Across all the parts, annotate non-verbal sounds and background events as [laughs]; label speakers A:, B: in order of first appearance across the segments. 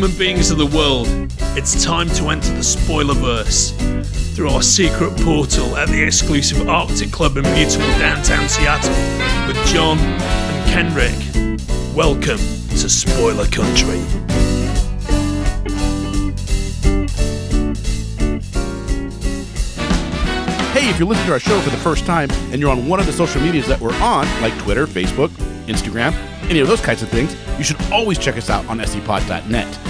A: human beings of the world, it's time to enter the spoilerverse through our secret portal at the exclusive Arctic Club in beautiful downtown Seattle with John and Kenric. Welcome to Spoiler Country.
B: Hey, if you're listening to our show for the first time and you're on one of the social medias that we're on, like Twitter, Facebook, Instagram, any of those kinds of things, you should always check us out on scpod.net.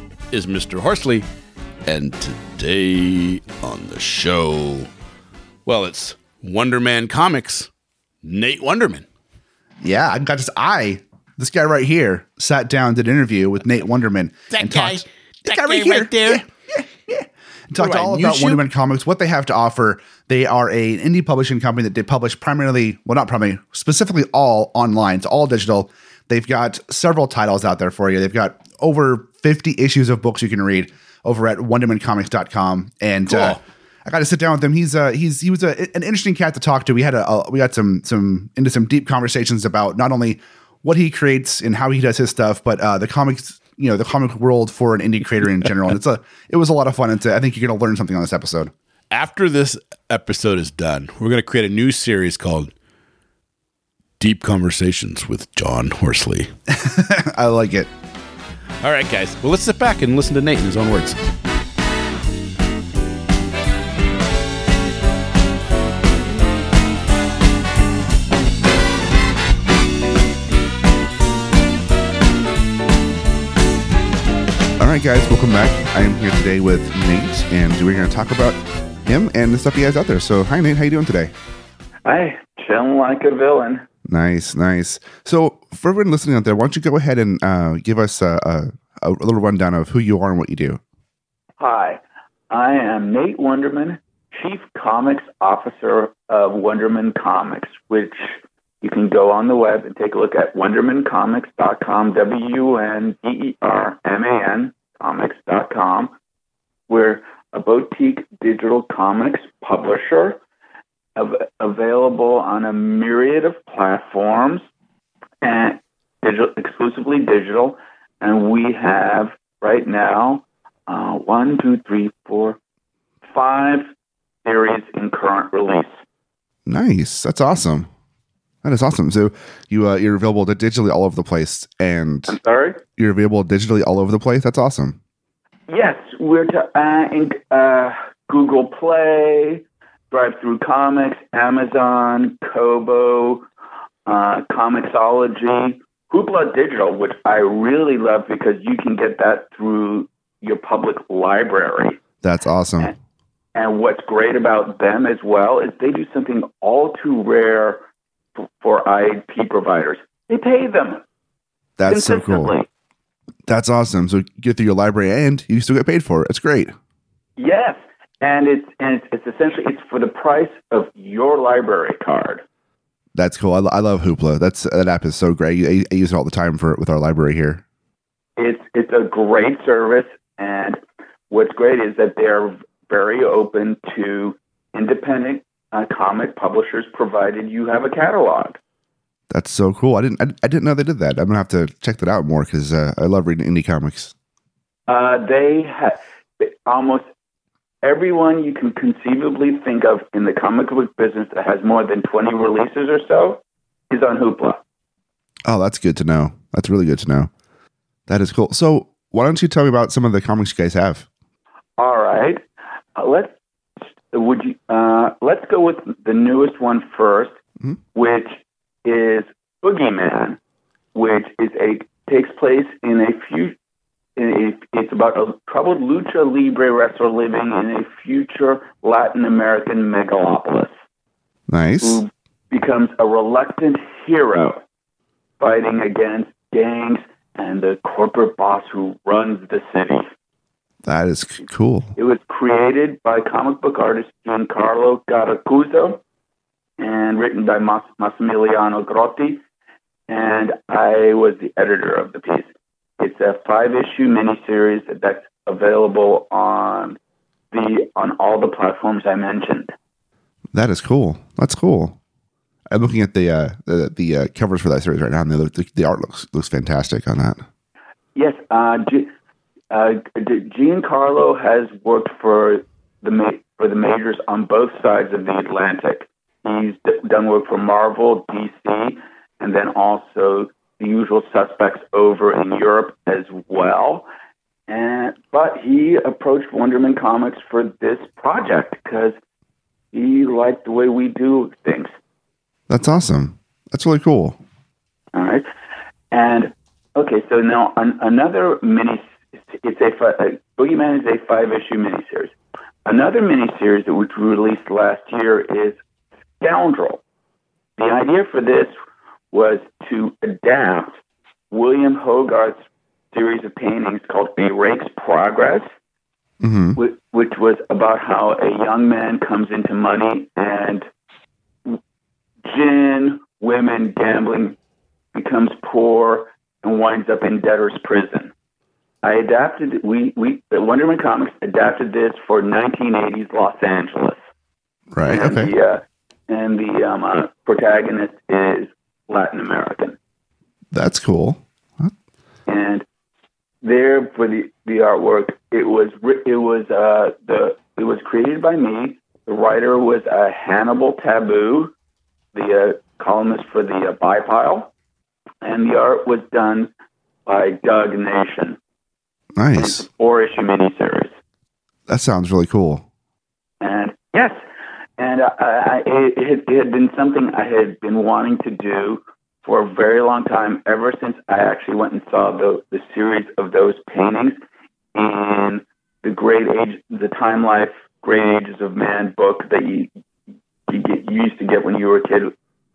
B: is Mr. Horsley. And today on the show, well, it's Wunderman Comics, Nate Wunderman.
C: Yeah, I got this. I, this guy right here, sat down, did an interview with Nate Wunderman.
B: That
C: and
B: guy.
C: talked-
B: That guy right there.
C: Yeah, yeah, yeah. And talked
B: What,
C: all about
B: YouTube?
C: Wunderman Comics, what they have to offer. They are a indie publishing company that they publish primarily, well, not primarily, specifically all online. It's all digital. They've got several titles out there for you. They've got over 50 issues of books you can read over at wundermancomics.com. And uh,
B: Cool.
C: I got to sit down with him. He's uh he's he was a, an interesting cat to talk to. We had a, a we got some some into some deep conversations about not only what he creates and how he does his stuff, but uh, the comics you know the comic world for an indie creator in general. and it's a it was a lot of fun. And I think you're going to learn something on this episode.
B: After this episode is done, we're going to create a new series called Deep Conversations with John Horsley. [laughs]
C: I like it.
B: All right, guys. Well, let's sit back and listen to Nate in his own words.
C: All right, guys, welcome back. I am here today with Nate, and we're going to talk about him and the stuff he has out there. So, hi, Nate. How you doing today?
D: Hi, chilling like a villain.
C: Nice, nice. So, for everyone listening out there, why don't you go ahead and uh, give us a, a, a little rundown of who you are and what you do?
D: Hi, I am Nate Wunderman, Chief Comics Officer of Wunderman Comics, which you can go on the web and take a look at wundermancomics.com, W N D E R M A N comics.com. We're a boutique digital comics publisher av- available on a myriad of platforms and digital, exclusively digital. And we have right now uh, one, two, three, four, five series in current release.
C: Nice. That's awesome. That is awesome. So you uh, you're available to digitally all over the place, and
D: I'm sorry.
C: you're available digitally all over the place. That's awesome.
D: Yes, we're to, uh, in uh, Google Play, DriveThru Comics, Amazon, Kobo, uh, Comixology, Hoopla Digital, which I really love because you can get that through your public library.
C: That's awesome.
D: And what's great about them as well is they do something all too rare for IP providers. They pay them
C: That's so cool. That's awesome. So you get through your library and you still get paid for it. It's great.
D: Yes, and it's and it's, it's essentially it's for the price of your library card.
C: That's cool. I, I love Hoopla. That's that app is so great. I, I use it all the time for with our library here.
D: It's it's a great service, and what's great is that they're very open to independent uh, comic publishers, provided you have a catalog.
C: That's so cool. I didn't I, I didn't know they did that. I'm gonna have to check that out more because uh, I love reading indie comics.
D: Uh, they have almost everyone you can conceivably think of in the comic book business that has more than 20 releases or so is on Hoopla.
C: Oh, that's good to know. That's really good to know. That is cool. So why don't you tell me about some of the comics you guys have?
D: All right. Uh, let's would you uh, let's go with the newest one first,
C: Mhm.
D: which is Boogeyman, which is a takes place in a few. A, it's about a troubled lucha libre wrestler living in a future Latin American megalopolis
C: Nice.
D: who becomes a reluctant hero oh. fighting against gangs and the corporate boss who runs the city.
C: That is cool.
D: It was created by comic book artist Giancarlo Caracuzzo and written by Mas- Massimiliano Grotti. And I was the editor of the piece. It's a five issue miniseries that's available on the on all the platforms I mentioned.
C: That is cool. That's cool. I'm looking at the uh, the, the uh, covers for that series right now, and look, the, the art looks looks fantastic on that.
D: Yes, uh, G- uh, Giancarlo has worked for the ma- for the majors on both sides of the Atlantic. He's d- done work for Marvel, DC, and then also the usual suspects over in Europe as well. And but he approached Wunderman Comics for this project because he liked the way we do things.
C: That's awesome. That's really cool.
D: All right. And okay, so now an, another mini, it's a, uh Boogeyman is a five issue miniseries. Another miniseries that we released last year is Scoundrel. The idea for this was to adapt William Hogarth's series of paintings called A Rake's Progress,
C: hmm
D: which, which was about how a young man comes into money and gin, women, gambling, becomes poor, and winds up in debtor's prison. I adapted, we, we, the Wunderman Comics adapted this for 1980s Los Angeles.
C: Right.
D: And
C: Okay.
D: the, uh, and the um, uh, protagonist is Latin American.
C: That's cool.
D: and there for the the artwork it was it was uh the it was created by me the writer was uh, Hannibal Tabu the uh, columnist for the uh, Buy Pile and the art was done by Doug Nation
C: Nice.
D: four issue miniseries
C: That sounds really cool.
D: and yes and uh, I, it, it had- been something I had been wanting to do for a very long time, ever since I actually went and saw the, the series of those paintings in the Great Age, the Time Life Great Ages of Man book that you you, get, you used to get when you were a kid.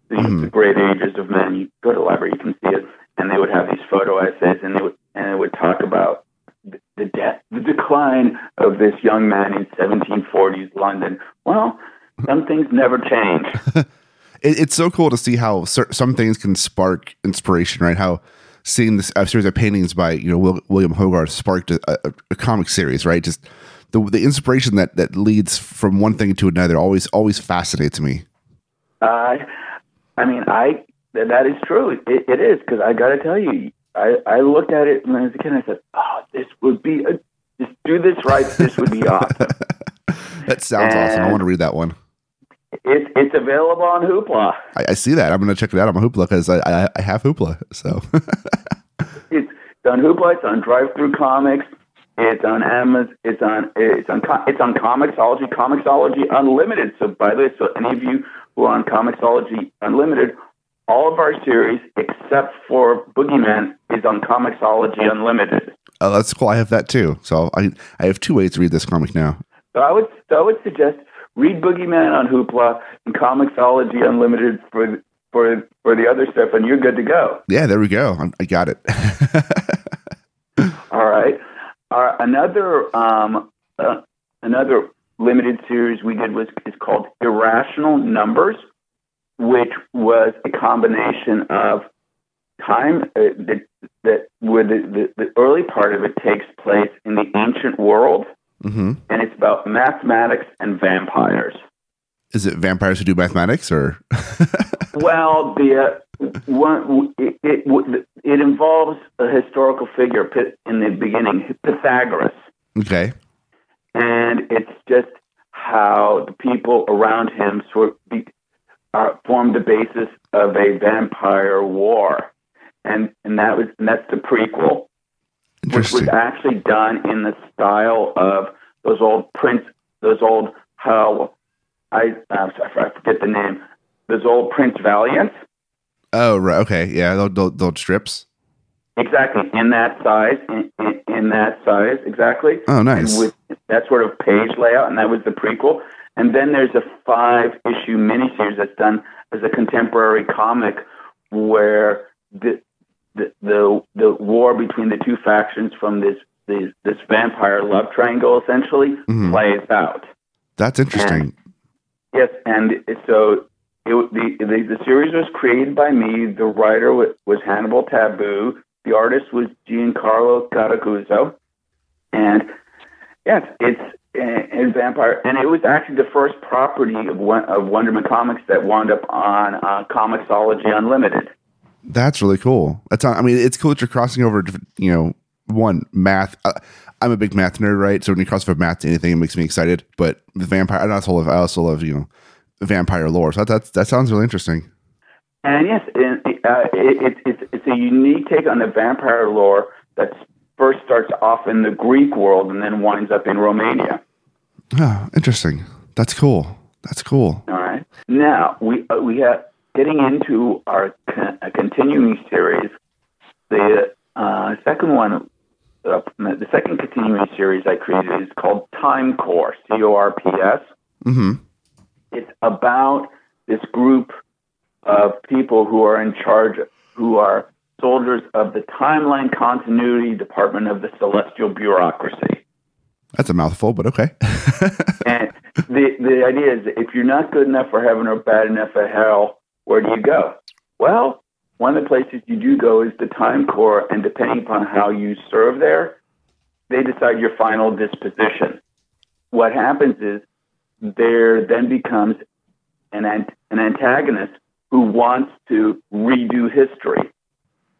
D: The,
C: Mhm.
D: the Great Ages of Man. You go to the library, you can see it, and they would have these photo essays, and they would and it would talk about the, the death, the decline of this young man in 1740s London. Well, some things never change. [laughs]
C: It, it's so cool to see how cer- some things can spark inspiration, right? How seeing this a series of paintings by you know Will, William Hogarth sparked a, a, a comic series, right? Just the the inspiration that that leads from one thing to another always always fascinates me.
D: Uh, I mean, I that is true. It, it is because I got to tell you, I I looked at it when I was a kid. and I said, "Oh, this would be a just do this right. This would be [laughs] awesome."
C: That sounds awesome. I want to read that one.
D: It's it's available on Hoopla.
C: I, I see that. I'm going to check it out on my Hoopla because I, I I have Hoopla. So [laughs]
D: It's on Hoopla. It's on DriveThru Comics. It's on Amazon. It's on it's on it's on Comixology. Comixology Unlimited. So by the way, so any of you who are on Comixology Unlimited, all of our series except for Boogeyman is on Comixology Unlimited.
C: oh, that's cool. I have that too. So I I have two ways to read this comic now.
D: So I would so I would suggest read Boogeyman on Hoopla and Comixology Unlimited for for for the other stuff, and you're good to go.
C: Yeah, there we go. I'm, I got it. [laughs]
D: All right. Uh, another um, uh, another limited series we did was is called Irrational Numbers, which was a combination of time uh, that that where the, the the early part of it takes place in the ancient world,
C: hmm
D: and it's about mathematics and vampires.
C: Is it vampires who do mathematics or? [laughs]
D: Well, the uh, one it, it it involves a historical figure in the beginning, Pythagoras,
C: okay.
D: and it's just how the people around him sort of be, uh, formed the basis of a vampire war, and and that was and that's the prequel, which was actually done in the style of those old Prince, those old how I uh, I forget the name, those old Prince Valiant.
C: Oh, right. Okay. Yeah. They'll, they'll strips.
D: Exactly in that size, in, in, in that size, exactly.
C: Oh, nice.
D: And with that sort of page layout, and that was the prequel. And then there's a five-issue miniseries that's done as a contemporary comic, where the the the, the war between the two factions from this this, this vampire love triangle essentially
C: Mhm.
D: plays out.
C: That's interesting.
D: Yes, and so it, the, the the series was created by me. The writer was, was Hannibal Tabu. The artist was Giancarlo Caracuzzo, and yes, it's a, vampire, and it was actually the first property of one, of Wunderman Comics that wound up on uh, Comixology Unlimited.
C: That's really cool. That's I mean, it's cool that you're crossing over. You know, one math. Uh, I'm a big math nerd, right? So when you cross over math to anything, it makes me excited. But the vampire, I also love. I also love you know, vampire lore. So that that's, that sounds really interesting.
D: And yes, and, uh, it, it, it's it's a unique take on the vampire lore that first starts off in the Greek world and then winds up in Romania.
C: Oh, interesting. That's cool. That's cool.
D: All right. Now we uh, we have getting into our con- a continuing series. The uh, second one, uh, the second continuing series I created is called Time Corps. C O R P S.
C: hmm
D: It's about this group of people who are in charge, who are soldiers of the Timeline Continuity Department of the Celestial Bureaucracy.
C: That's a mouthful, but okay. [laughs]
D: And the the idea is if you're not good enough for heaven or bad enough for hell, where do you go? Well, one of the places you do go is the Time Corps, and depending upon how you serve there, they decide your final disposition. What happens is there then becomes an an antagonist who wants to redo history.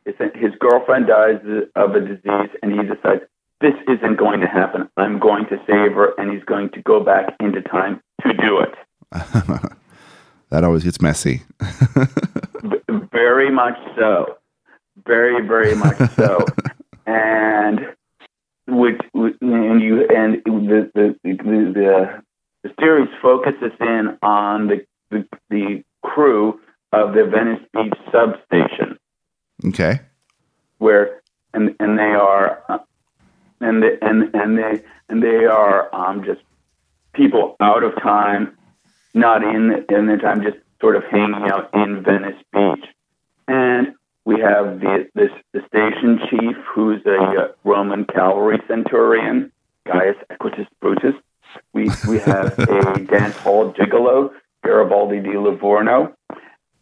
D: His girlfriend dies of a disease, and he decides this isn't going to happen. I'm going to save her, and he's going to go back into time to do it. [laughs]
C: that always gets messy. [laughs]
D: Very much so, very very much so, [laughs] and which and you and the the the, the, the series focuses in on the, the the crew of the Venice Beach substation.
C: Okay.
D: where and and they are uh, and they, and and they and they are um, just people out of time, not in in their time, just sort of hanging out in Venice Beach, and we have the this the station chief who's a uh, Roman cavalry centurion, Gaius Equitus Brutus. We we have [laughs] a dance hall gigolo, Garibaldi di Livorno,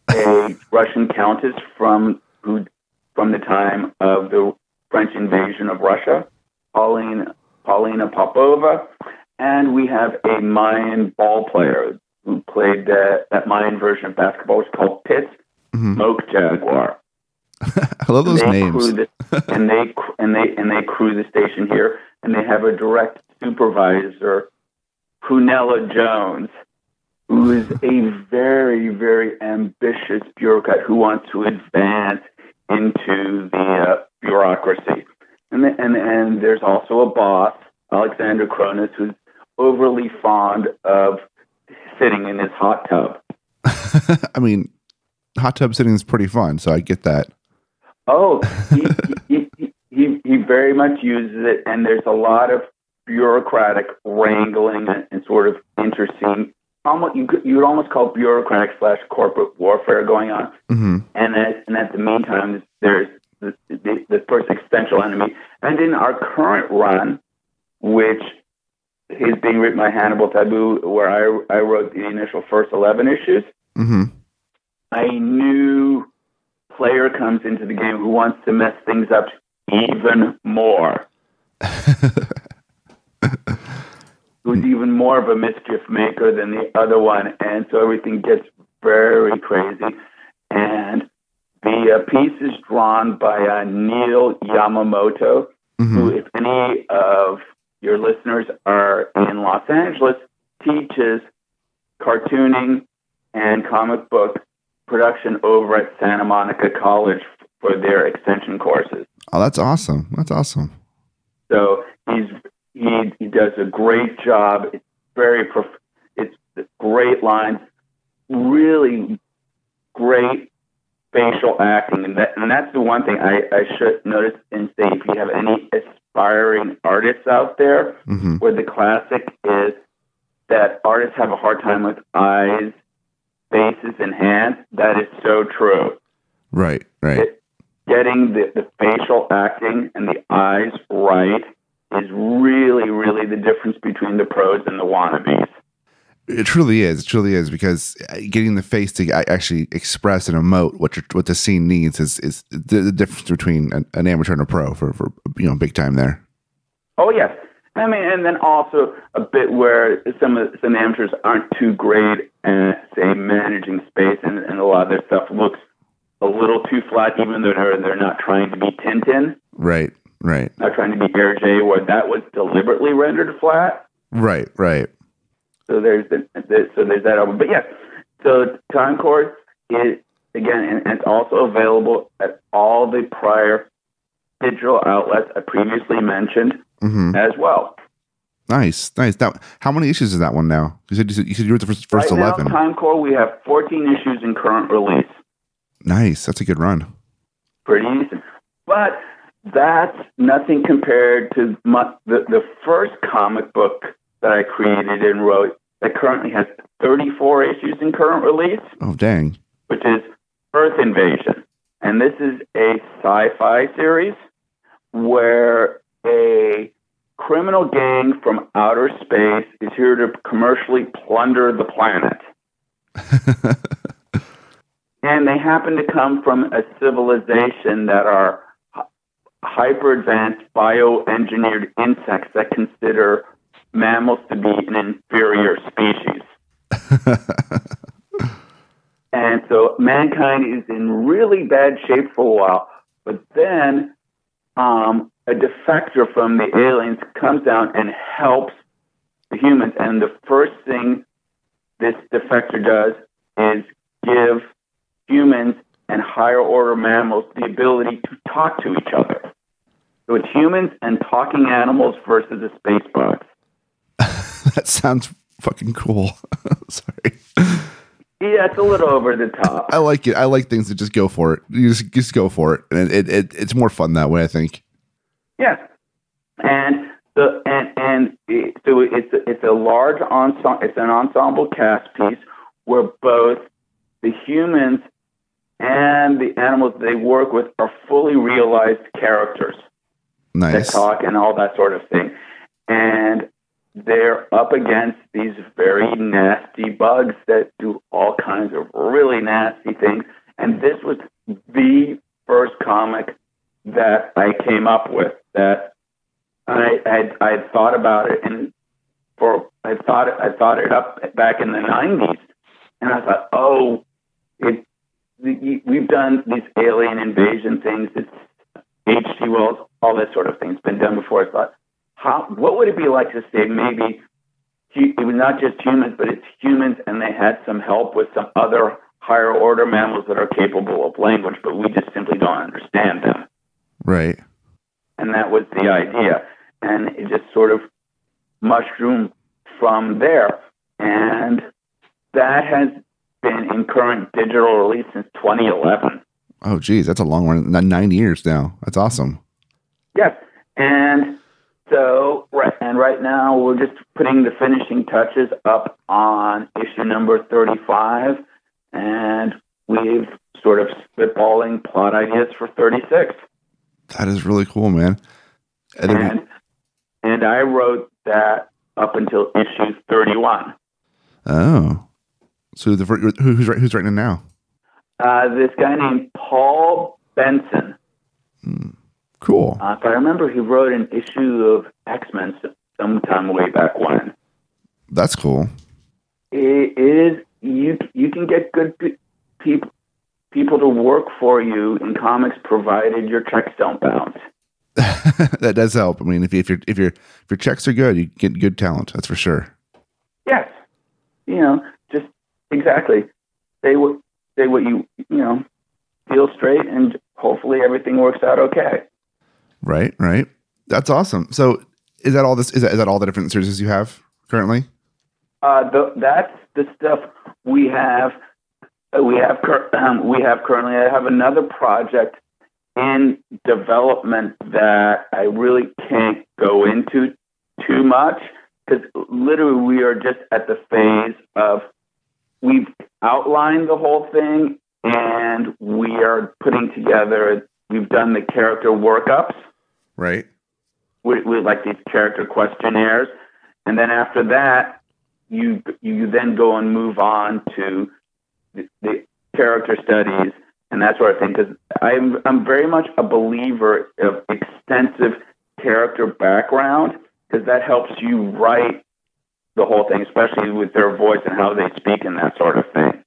D: a Russian countess from who from the time of the French invasion of Russia, Pauline, Paulina Popova, and we have a Mayan ball player who played that, that Mayan version of basketball, which is called Pitz,
C: Mhm.
D: Smoke Jaguar. [laughs]
C: I love those
D: they
C: names.
D: The, and they and they and they crew the station here, and they have a direct supervisor, Prunella Jones, who is a very very ambitious bureaucrat who wants to advance into the uh, bureaucracy. And, the, and and there's also a boss, Alexander Cronus, who's overly fond of sitting in his hot tub. [laughs]
C: I mean, hot tub sitting is pretty fun, so I get that.
D: Oh, he, he, he, he, he very much uses it, and there's a lot of bureaucratic wrangling and, and sort of interscene. Almost, you could, you would almost call bureaucratic slash corporate warfare going on.
C: hmm
D: And at, and at the meantime, there's the, the, the first existential enemy. And in our current run, which is being written by Hannibal Tabu, where I, I wrote the initial first 11 issues,
C: hmm
D: a new player comes into the game who wants to mess things up even more. [laughs] Who's even more of a mischief maker than the other one, and so everything gets very crazy. And the uh, piece is drawn by uh, Neil Yamamoto, who,
C: hmm
D: if any of your listeners are in Los Angeles, teaches cartooning and comic book production over at Santa Monica College for their extension courses.
C: Oh, that's awesome. That's awesome.
D: So he's he he does a great job. It's very prof- it's great lines, really great facial acting, and that and that's the one thing I, I should notice and say if you have any aspiring artists out there,
C: hmm
D: where the classic is that artists have a hard time with eyes, faces, and hands. That is so true.
C: Right, right.
D: It- getting the, the facial acting and the eyes right is really, really the difference between the pros and the wannabes.
C: It truly is. It truly is because uh, getting the face to actually express and emote what you're, what the scene needs is is the, the difference between an, an amateur and a pro for for you know big time there.
D: Oh yes, I mean, and then also a bit where some of some amateurs aren't too great at say managing space, and, and a lot of their stuff looks a little too flat, even though they're they're not trying to be Tintin,
C: Right. Right.
D: not trying to be Hergé, where that was deliberately rendered flat.
C: Right. Right.
D: So there's the, the so there's that over. But yes, so Time Corps is again, and, and it's also available at all the prior digital outlets I previously mentioned
C: hmm
D: as well.
C: Nice. Nice. Now, how many issues is that one now? You said you said you, said you were the first, first
D: right
C: eleven.
D: now, Time Corps, we have 14 issues in current release.
C: nice. That's a good run.
D: Pretty decent. But that's nothing compared to my, the, the first comic book that I created and wrote that currently has 34 issues in current release,
C: Oh dang.
D: which is Earth Invasion. And this is a sci fi series where a criminal gang from outer space is here to commercially plunder the planet. [laughs] and they happen to come from a civilization that are hyper advanced bioengineered insects that consider mammals to be an inferior species. [laughs] and so mankind is in really bad shape for a while, but then um, a defector from the mm-hmm. aliens comes down and helps the humans. And the first thing this defector does is give humans and higher order mammals the ability to talk to each other. So it's humans and talking animals versus a space box. [laughs]
C: that sounds fucking cool. [laughs] Sorry.
D: Yeah, it's a little over the top.
C: I like it. I like things that just go for it. You just just go for it, and it, it it's more fun that way. I think.
D: Yes, and the and and it, so it's it's a large ensemble. It's an ensemble cast piece where both the humans and the animals they work with are fully realized characters that
C: Nice.
D: talk and all that sort of thing, and they're up against these very nasty bugs that do all kinds of really nasty things. And this was the first comic that I came up with that I had I thought about it and for I thought I thought it up back in the nineties and I thought, oh, it we've done these alien invasion things. It's H.G. Wells, all that sort of thing. It's been done before. I thought, how what would it be like to say maybe it was not just humans, but it's humans and they had some help with some other higher order mammals that are capable of language, but we just simply don't understand them.
C: Right.
D: And that was the idea. And it just sort of mushroomed from there. And that has been in current digital release since 2011.
C: Oh, geez, that's a long one. Nine years now. That's awesome.
D: Yes. And so, right, and right now we're just putting the finishing touches up on issue number 35. And we've sort of spitballing plot ideas for 36.
C: That is really cool, man. And
D: And, and I wrote that up until issue 31.
C: oh, so the who's who's writing it now?
D: Uh, this guy named Paul Benson.
C: Cool.
D: Uh, if I remember, he wrote an issue of X Men sometime way back when.
C: That's cool.
D: It is you. You can get good pe- people people to work for you in comics, provided your checks don't bounce. [laughs]
C: that does help. I mean, if, you, if your if your if your checks are good, you get good talent. That's for sure.
D: Yes, you know, just exactly. Say what say what you you know feel straight, and hopefully everything works out okay.
C: Right. Right. That's awesome. So, is that all this? Is that is that all the different series you have currently?
D: Uh, the, that's the stuff we have. Uh, We have cur- [clears throat] um, we have currently. I have another project in development that I really can't go into too much because literally we are just at the phase of we've outlined the whole thing and we are putting together. We've done the character workups
C: Right.
D: We, with like these character questionnaires, and then after that, you you then go and move on to the, the character studies and that sort of thing. Because I'm I'm very much a believer of extensive character background because that helps you write the whole thing, especially with their voice and how they speak and that sort of thing.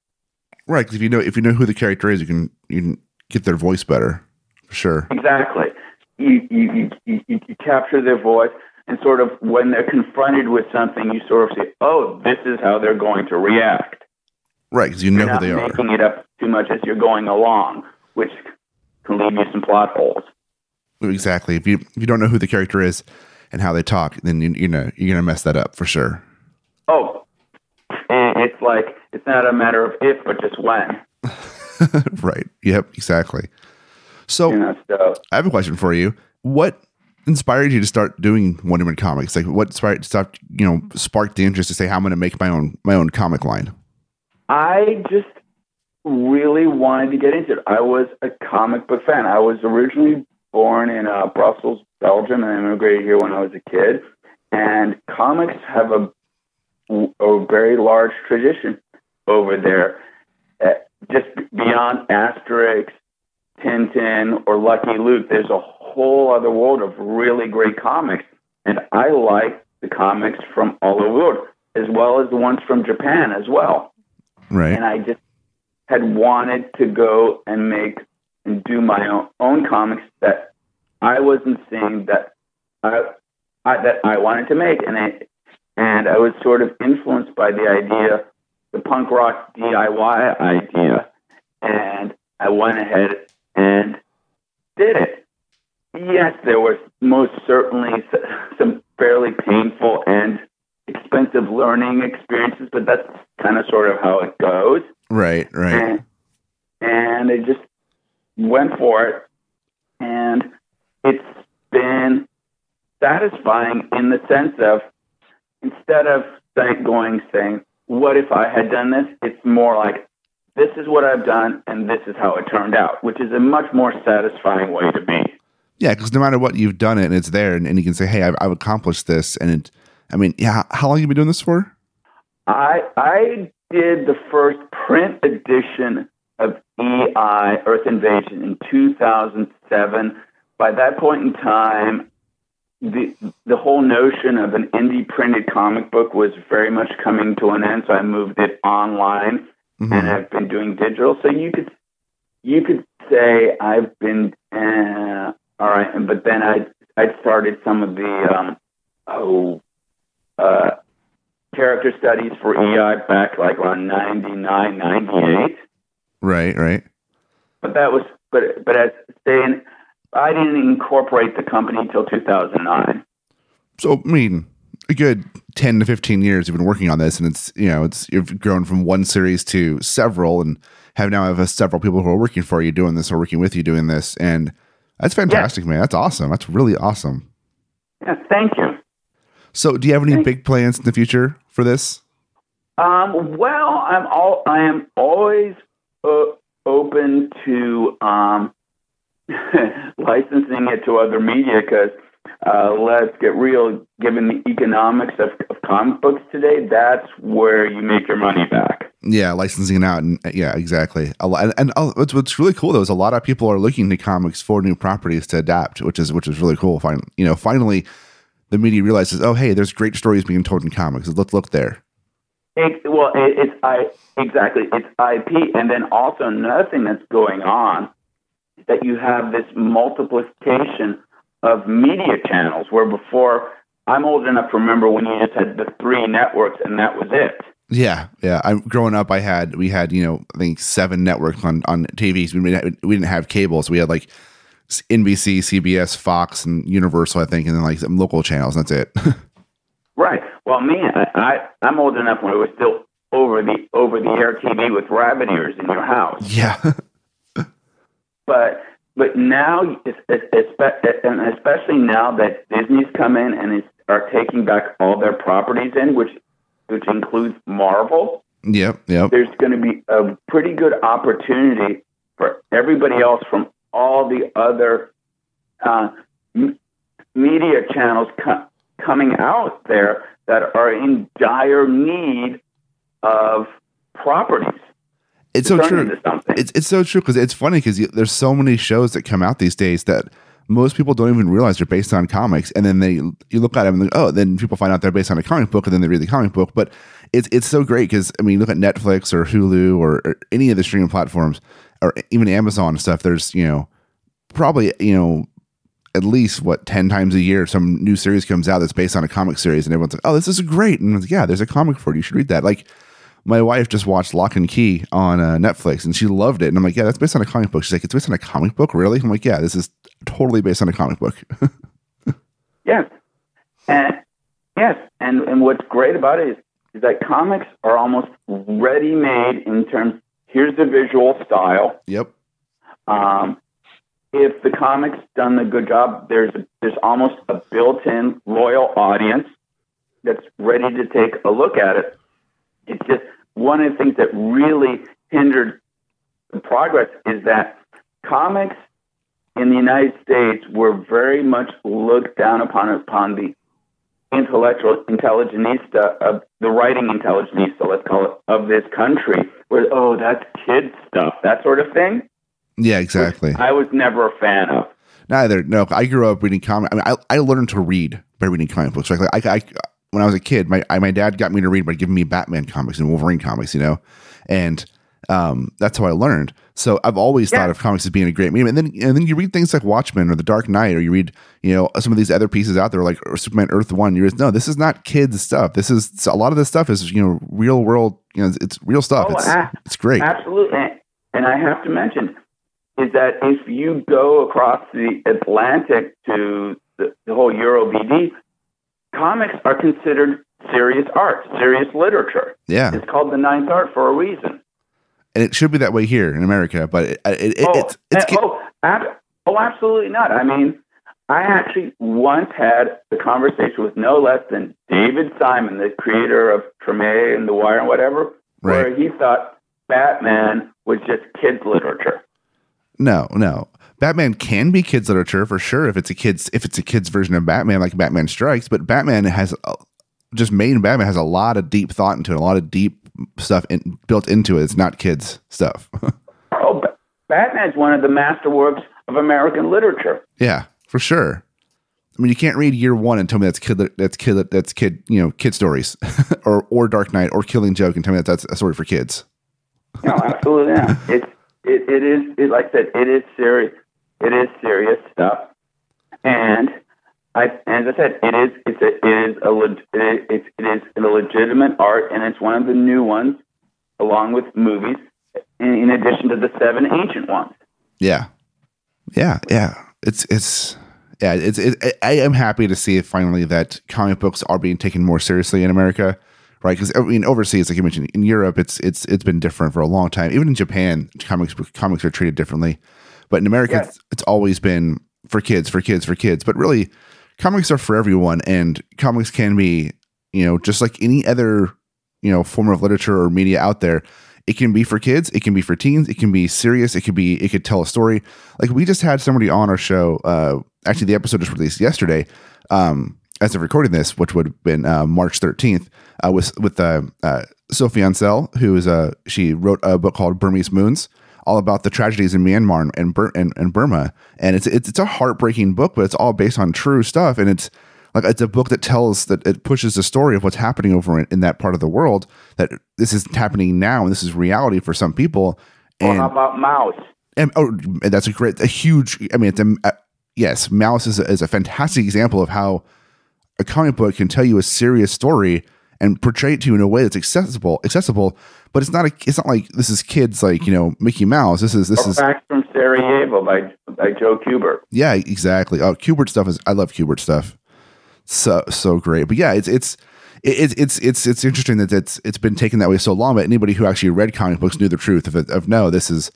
C: Right, because if you know if you know who the character is, you can you can get their voice better for sure.
D: Exactly. You you, you, you, you capture their voice and sort of when they're confronted with something, you sort of say, "Oh, this is how they're going to react."
C: Right, because you know who they are.
D: You're making it up too much as you're going along, which can leave you some plot holes.
C: Exactly. If you if you don't know who the character is and how they talk, then you you know you're gonna mess that up for sure.
D: Oh, and it's like it's not a matter of if, but just when. [laughs]
C: right. Yep. Exactly. So
D: You know, so
C: I have a question for you. What inspired you to start doing Wonder Woman comics? Like, what inspired you know sparked the interest to say, "How I'm going to make my own my own comic line"?
D: I just really wanted to get into it. I was a comic book fan. I was originally born in uh, Brussels, Belgium, and I immigrated here when I was a kid. And comics have a a very large tradition over there. Uh, just beyond Asterix, Tintin, or Lucky Luke, there's a whole other world of really great comics. And I like the comics from all over the world, as well as the ones from Japan as well
C: Right.
D: and I just had wanted to go and make and do my own, own comics that I wasn't seeing that I, I that I wanted to make, and I and I was sort of influenced by the idea, the punk rock DIY idea, and I went ahead and did it. Yes, there was most certainly some fairly painful and expensive learning experiences, but that's kind of sort of how it goes.
C: Right. Right.
D: And, and I just went for it. And it's been satisfying in the sense of instead of saying, going saying, what if I had done this? It's more like, this is what I've done and this is how it turned out, which is a much more satisfying way to be.
C: Yeah, because no matter what you've done it, and it's there, and, and you can say, "Hey, I've, I've accomplished this." And it, I mean, yeah, how long have you been doing this for?
D: I I did the first print edition of EI Earth Invasion in 2007. By that point in time, the the whole notion of an indie printed comic book was very much coming to an end. So I moved it online,
C: Mhm.
D: and I've been doing digital. So you could you could say I've been uh, all right, but then I I started some of the um, oh. Uh, character studies for EI back like around 99, 98.
C: Right. Right.
D: But that was, but, but as saying, I didn't incorporate the company until 2009.
C: So, I mean, a good ten to fifteen years you've been working on this, and it's you know, it's you've grown from one series to several, and have now have several people who are working for you doing this or working with you doing this, and that's fantastic, man. That's awesome. That's really awesome.
D: Yeah, thank you.
C: So, do you have any big plans in the future for this?
D: Um, well, I'm all, I am always uh, open to um, [laughs] licensing it to other media because uh, let's get real. Given the economics of, of comic books today, that's where you make your money back.
C: Yeah, licensing it out, and yeah, exactly. A lot, and, and oh, what's what's really cool though is a lot of people are looking to comics for new properties to adapt, which is which is really cool. Fine, you know, finally, the media realizes, oh, hey, there's great stories being told in comics. Let's look there.
D: It, well, it, it's I exactly it's IP, and then also another thing that's going on is that you have this multiplication of media channels. Where before, I'm old enough to remember when you just had the three networks, and that was it.
C: Yeah, yeah. I'm growing up, I had we had you know I think seven networks on on TVs. We we didn't have cable, so we had like NBC, CBS, Fox, and Universal, I think, and then like some local channels. That's it. [laughs]
D: Right. Well, man, I, I'm old enough when it was still over the over the air TV with rabbit ears in your house.
C: yeah, [laughs]
D: but but now, it's, it's, it's, and especially now that Disney's come in and is, are taking back all their properties in, which which includes Marvel,
C: yep, yep.
D: there's going to be a pretty good opportunity for everybody else from all the other uh, m- media channels co- coming out there that are in dire need of properties.
C: It's so true. It's it's so true because it's funny because there's so many shows that come out these days that most people don't even realize they're based on comics, and then they you look at them and like, oh, then people find out they're based on a comic book, and then they read the comic book. But it's it's so great because I mean, look at Netflix or Hulu or, or any of the streaming platforms or even Amazon and stuff. There's you know probably you know at least what 10 times a year some new series comes out that's based on a comic series and everyone's like oh this is great. And like, yeah there's a comic for it. You should read that. Like my wife just watched Locke and Key on uh, netflix and she loved it and i'm like yeah that's based on a comic book. She's like it's based on a comic book? Really? I'm like yeah this is totally based on a comic book. [laughs]
D: Yes, and yes, and and what's great about it is, is that comics are almost ready made in terms. Here's the visual style.
C: yep
D: Um, if the comic's done a good job, there's there's almost a built-in loyal audience that's ready to take a look at it. It's just one of the things that really hindered the progress is that comics in the United States were very much looked down upon upon the intellectual intelligentista of uh, the writing intelligentista, let's call it, of this country, where oh that's kid stuff, that sort of thing.
C: yeah exactly
D: I was never a fan of.
C: neither no i grew up reading comic i mean i, I learned to read by reading comic books like, I, I when i was a kid my I, my dad got me to read by giving me batman comics and wolverine comics you know and um, that's how I learned. So I've always
D: Yeah.
C: thought of comics as being a great medium. And then and then you read things like Watchmen or The Dark Knight, or you read you know some of these other pieces out there like Superman Earth One. You're just no, this is not kids stuff. This is a lot of this stuff is you know real world. You know, it's real stuff.
D: Oh,
C: it's
D: a-
C: it's great.
D: Absolutely. And I have to mention is that if you go across the Atlantic to the, the whole Euro BD, comics are considered serious art, serious literature.
C: Yeah,
D: It's called the ninth art for a reason.
C: And it should be that way here in America, but it, it, it,
D: oh,
C: it's it's eh,
D: and- oh, ab- oh, absolutely not. I mean, I actually once had a conversation with no less than David Simon, the creator of Treme and The Wire and whatever, where he thought Batman was just kids' literature.
C: No, no. Batman can be kids literature for sure if it's a kids if it's a kids version of Batman like Batman Strikes, but Batman has uh, just main Batman has a lot of deep thought into it, a lot of deep stuff in, built into it. It's not kids stuff. [laughs]
D: Oh, Ba- Batman's one of the masterworks of American literature.
C: yeah, for sure. I mean, you can't read Year One and tell me that's kid that's kid that's kid you know kid stories [laughs] or or Dark Knight or Killing Joke and tell me that that's a story for kids. [laughs]
D: No, absolutely not. It's it, it is it, like I said, it is serious. It is serious stuff, and I as I said, it is it's a, it is a it is, it is a legitimate art, and it's one of the new ones, along with movies, in, in addition to the seven ancient ones.
C: Yeah, yeah, yeah. It's it's yeah. It's it, I am happy to see finally that comic books are being taken more seriously in America, right? Because I mean, overseas, like you mentioned, in Europe, it's it's it's been different for a long time. Even in Japan, comics comics are treated differently, but in America,
D: Yes.
C: it's, it's always been for kids, for kids, for kids. But really, comics are for everyone, and comics can be, you know, just like any other you know form of literature or media out there it can be for kids it can be for teens it can be serious it could be it could tell a story. Like we just had somebody on our show uh actually the episode just released yesterday um as of recording this which would have been uh, march 13th uh, with with uh, uh sophie ansel who is uh she wrote a book called burmese moons all about the tragedies in Myanmar and Bur- and, and Burma, and it's, it's it's a heartbreaking book, but it's all based on true stuff, and it's like it's a book that tells that it pushes the story of what's happening over in, in that part of the world that this is happening now and this is reality for some people. And
D: how about Maus?
C: and, oh, and that's a great a huge i mean it's a, uh, yes Maus is a, is a fantastic example of how a comic book can tell you a serious story and portray it to you in a way that's accessible accessible but it's not a it's not like this is kids like you know mickey mouse this is this
D: Or
C: is
D: Fax from Sarajevo by by Joe Kubert.
C: yeah, exactly. Oh, Kubert stuff is I love Kubert stuff. So so great. But yeah, it's it's it's it's it's it's interesting that it's it's been taken that way so long. But anybody who actually read comic books knew the truth of it. Of no, this is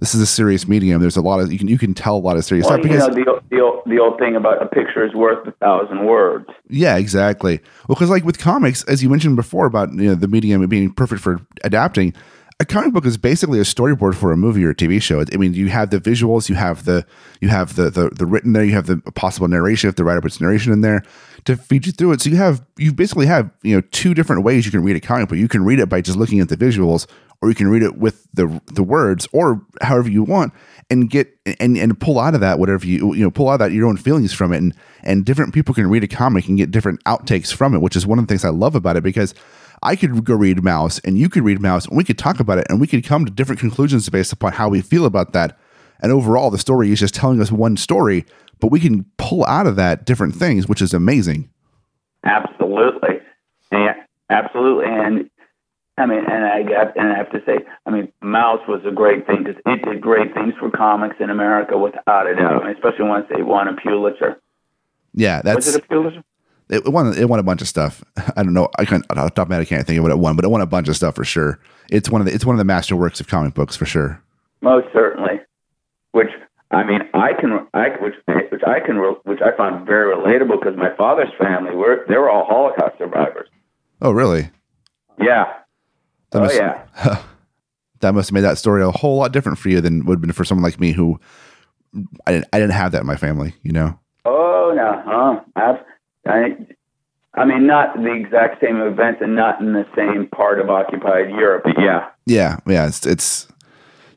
C: this is a serious medium. There's a lot of you can you can tell a lot of serious
D: Well,
C: stuff
D: you know
C: because
D: the, the old, the old thing about a picture is worth a thousand words.
C: yeah, exactly. Well, because like with comics, as you mentioned before about you know the medium being perfect for adapting. a comic book is basically a storyboard for a movie or a TV show. I mean, you have the visuals, you have the you have the the, the written there, you have the possible narration if the writer puts narration in there to feed you through it. So you have you basically have you know two different ways you can read a comic book. You can read it by just looking at the visuals, or you can read it with the the words, or however you want, and get and and pull out of that whatever you you know pull out that your own feelings from it. And and different people can read a comic and get different outtakes from it, which is one of the things I love about it because I could go read Maus and you could read Maus and we could talk about it and we could come to different conclusions based upon how we feel about that. And overall, the story is just telling us one story, but we can pull out of that different things, which is amazing.
D: Absolutely. Yeah, absolutely. And I mean, and I got, and I have to say, I mean, Maus was a great thing because it did great things for comics in America without a doubt, I mean, especially once they won a Pulitzer.
C: Yeah, that's
D: was it a Pulitzer?
C: It won. It won a bunch of stuff. [laughs] I don't know. I can't. Off top of my head, I can't think of what it won, but it won a bunch of stuff for sure. It's one of the. It's one of the masterworks of comic books for sure.
D: Most certainly. Which I mean, I can. I which which I can which I find very relatable because my father's family were they were all Holocaust survivors.
C: Oh, really?
D: Yeah.
C: That
D: oh
C: must,
D: yeah. [laughs]
C: that must have made that story a whole lot different for you than it would have been for someone like me who I didn't. I didn't have that in my family. You know.
D: Oh no. Huh? I, I mean, not the exact same events and not in the same part of occupied Europe. But yeah.
C: Yeah, yeah. It's it's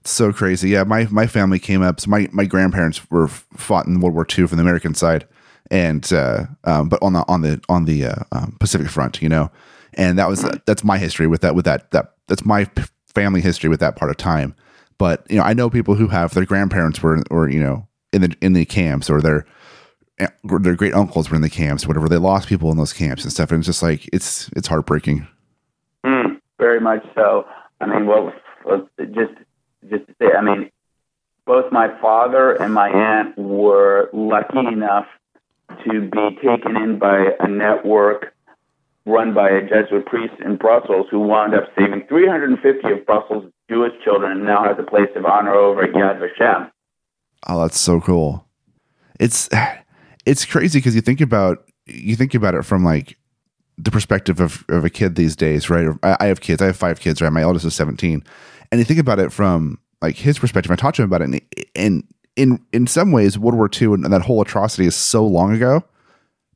C: so crazy. Yeah, my my family came up. So my my grandparents were fought in World War II from the American side, and uh, um, but on the on the on the uh, um, Pacific front, you know, and that was uh, that's my history with that with that that that's my family history with that part of time. But you know, I know people who have their grandparents were or you know in the in the camps or their their great uncles were in the camps, whatever. They lost people in those camps and stuff, and it's just like it's it's heartbreaking.
D: Mm, very much so. I mean, well, just just to say, I mean, both my father and my aunt were lucky enough to be taken in by a network run by a Jesuit priest in Brussels who wound up saving 350 of Brussels' Jewish children and now has a place of honor over at Yad Vashem.
C: Oh, that's so cool. It's [sighs] it's crazy because you think about you think about it from like the perspective of, of a kid these days, right? I, I have kids. I have five kids, right? My eldest is 17. And you think about it from like his perspective. I talked to him about it, and, and in in some ways, World War II and, that whole atrocity is so long ago.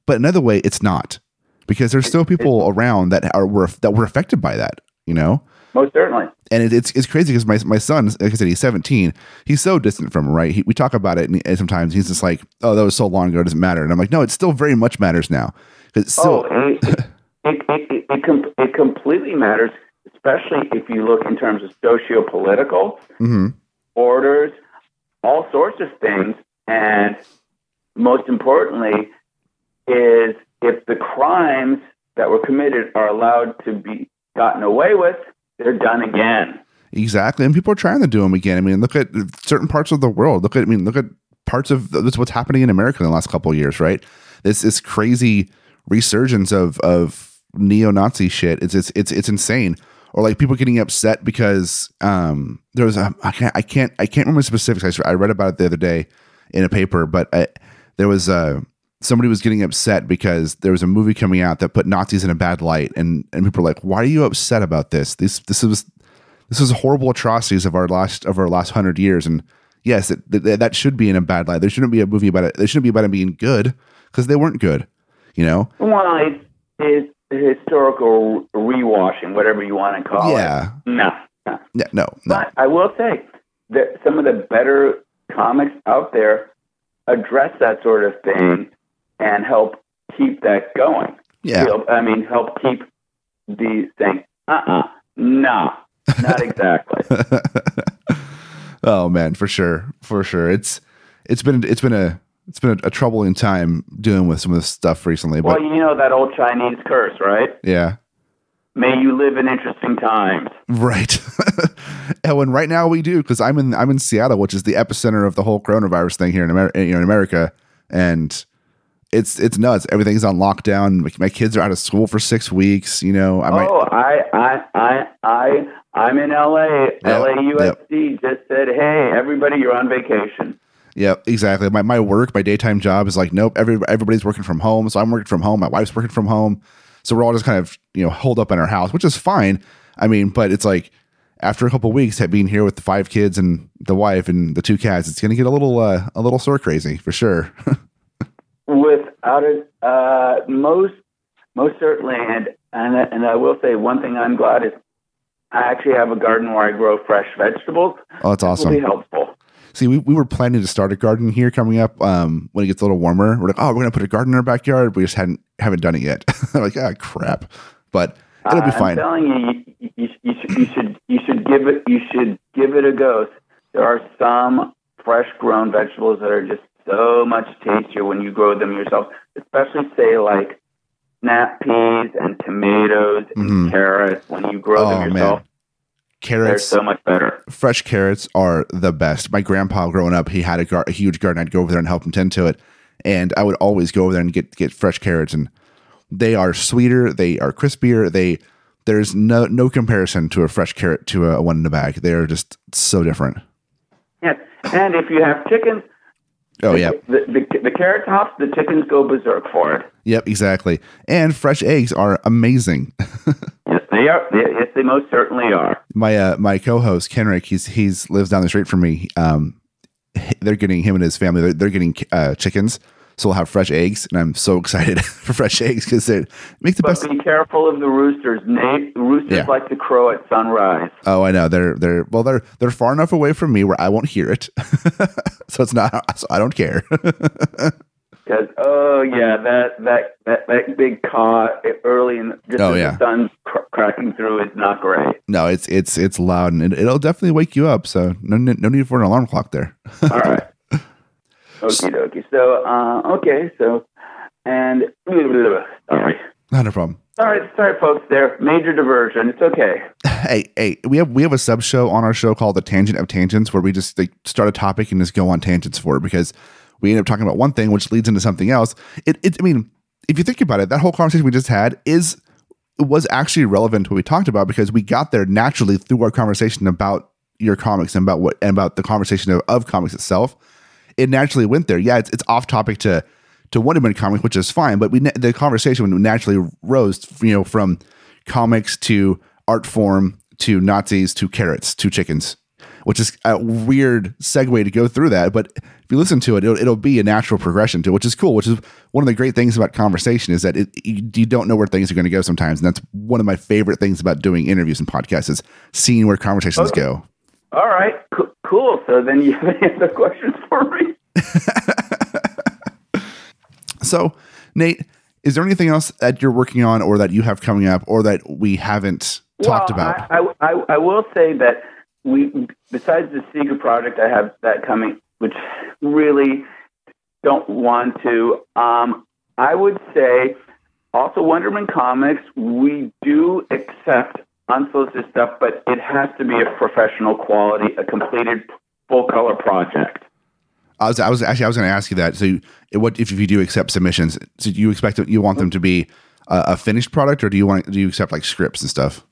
C: But another way, it's not because there's still people around that are were that were affected by that. You know,
D: most certainly.
C: And it, it's it's crazy because my my son, like I said, he's 17. He's so distant from it, right? He, we talk about it, and, and, sometimes he's just like, "Oh, that was so long ago, it doesn't matter." And I'm like, "No, it still very much matters now." It's still.
D: Oh, it, it, it, it, it, com- it completely matters, especially if you look in terms of socio-political
C: mm-hmm.
D: orders, all sorts of things, and most importantly, is if the crimes that were committed are allowed to be gotten away with, they're done again.
C: Exactly, and people are trying to do them again. I mean, look at certain parts of the world. Look at, I mean, look at parts of this. What's happening in America in the last couple of years, right? This this crazy resurgence of of neo-Nazi shit. It's it's it's it's insane. Or like people getting upset because um there was a I can't I can't I can't remember specifics. I, read about it the other day in a paper, but I, there was uh somebody was getting upset because there was a movie coming out that put Nazis in a bad light, and and people were like, "Why are you upset about this? This this was this was horrible atrocities of our last of our last hundred years." And yes, it, th- that should be in a bad light. There shouldn't be a movie about it. There shouldn't be about it being good because they weren't good. You know?
D: Well, it's, it's historical rewashing, whatever you want to call
C: yeah.
D: it. No, no,
C: yeah, no, no.
D: But I will say that some of the better comics out there address that sort of thing and help keep that going.
C: Yeah.
D: Help, I mean, help keep the thing. Uh uh-uh, uh No, not [laughs] exactly. [laughs]
C: oh man, for sure, for sure. It's it's been it's been a it's been a, a, troubling time dealing with some of this stuff recently. But
D: well, you know that old Chinese curse, right?
C: Yeah.
D: May you live in interesting times.
C: Right. [laughs] and right now we do because I'm in I'm in Seattle, which is the epicenter of the whole coronavirus thing here in America. You know, in America, and it's it's nuts. Everything's on lockdown. My kids are out of school for six weeks. You know,
D: I might. Oh, I I I I I'm in LA. Yep, LAUSD yep. just said, "Hey, everybody, you're on vacation."
C: Yeah, exactly. My my work, my daytime job is like, nope. Every everybody's working from home, so I'm working from home. My wife's working from home, so we're all just kind of you know holed up in our house, which is fine. I mean, but it's like after a couple of weeks, being here with the five kids and the wife and the two cats, it's going to get a little uh, a little sore crazy for sure. [laughs]
D: Without it, uh, most most certainly, and and and I will say one thing I'm glad is I actually have a garden where I grow fresh vegetables.
C: Oh, that's awesome.
D: Will be helpful.
C: See, we, we were planning to start a garden here coming up um, when it gets a little warmer. We're like, oh, we're gonna put a garden in our backyard. We just hadn't haven't done it yet. [laughs] like, ah, crap. But it'll be
D: Uh,
C: fine.
D: I'm telling you, you, you, you, should, you should you should give it you should give it a go. There are some fresh grown vegetables that are just so much tastier when you grow them yourself, especially say like snap peas and tomatoes and
C: Mhm.
D: carrots. When you grow
C: Oh,
D: them
C: man.
D: yourself, they're
C: Carrots,
D: so much better.
C: fresh carrots are the best. My grandpa growing up, he had a, gar- a huge garden. I'd go over there and help him tend to it, and I would always go over there and get get fresh carrots, and they are sweeter, they are crispier. They there's no no comparison to a fresh carrot to a, one in a bag. They are just so different.
D: Yes, and if you have chickens,
C: Oh yeah,
D: the, the the carrot tops, the chickens go berserk for it.
C: yep, exactly. And fresh eggs are amazing. [laughs]
D: Yes, they are. Yes, they most certainly are.
C: my uh, my co-host Kenric, he's he's lives down the street from me. Um, they're getting him and his family. They're, they're getting uh, chickens, so we'll have fresh eggs, and I'm so [laughs] excited for fresh eggs because they make the
D: But
C: best.
D: be careful of the roosters. Nate, roosters
C: Yeah.
D: like to crow at sunrise.
C: Oh, I know they're they're well they're they're far enough away from me where I won't hear it, [laughs] so it's not. So I don't care. [laughs]
D: Because oh yeah, that that that, that big caw early in just
C: Oh,
D: as
C: yeah.
D: the sun's cr- cracking through is not great.
C: no, it's it's it's loud and it, it'll definitely wake you up. So no no need for an alarm clock there.
D: All right. Okie dokie. So uh, okay, so and sorry,
C: Not a problem.
D: sorry, sorry, folks. There, major diversion. It's okay. [laughs]
C: hey, hey, we have we have a sub show on our show called the Tangent of Tangents where we just like start a topic and just go on tangents for it because we end up talking about one thing which leads into something else. It, it I mean, if you think about it, that whole conversation we just had is was actually relevant to what we talked about because we got there naturally through our conversation about your comics and about what and about the conversation of, of comics itself. It naturally went there. Yeah, it's, it's off topic to to Wunderman comic, which is fine, but we the conversation naturally rose, you know, from comics to art form to Nazis to carrots to chickens, which is a weird segue to go through that. But if you listen to it, it'll, it'll be a natural progression to it, which is cool. Which is one of the great things about conversation is that it, you, you don't know where things are going to go sometimes, and that's one of my favorite things about doing interviews and podcasts is seeing where conversations
D: Okay.
C: go.
D: All right, co- cool. So then you [laughs] have any other questions for me? [laughs]
C: So, Nate, is there anything else that you're working on, or that you have coming up, or that we haven't talked about?
D: I, I, I, will say that we, besides the secret project, I have that coming, which really don't want to. Um, I would say also Wunderman Comics, we do accept unsolicited stuff, but it has to be a professional quality, a completed full color project.
C: I was, I was actually, I was going to ask you that. So, you, what if you do accept submissions? So, do you expect you want them to be a, a finished product, or do you want do you accept like scripts and stuff?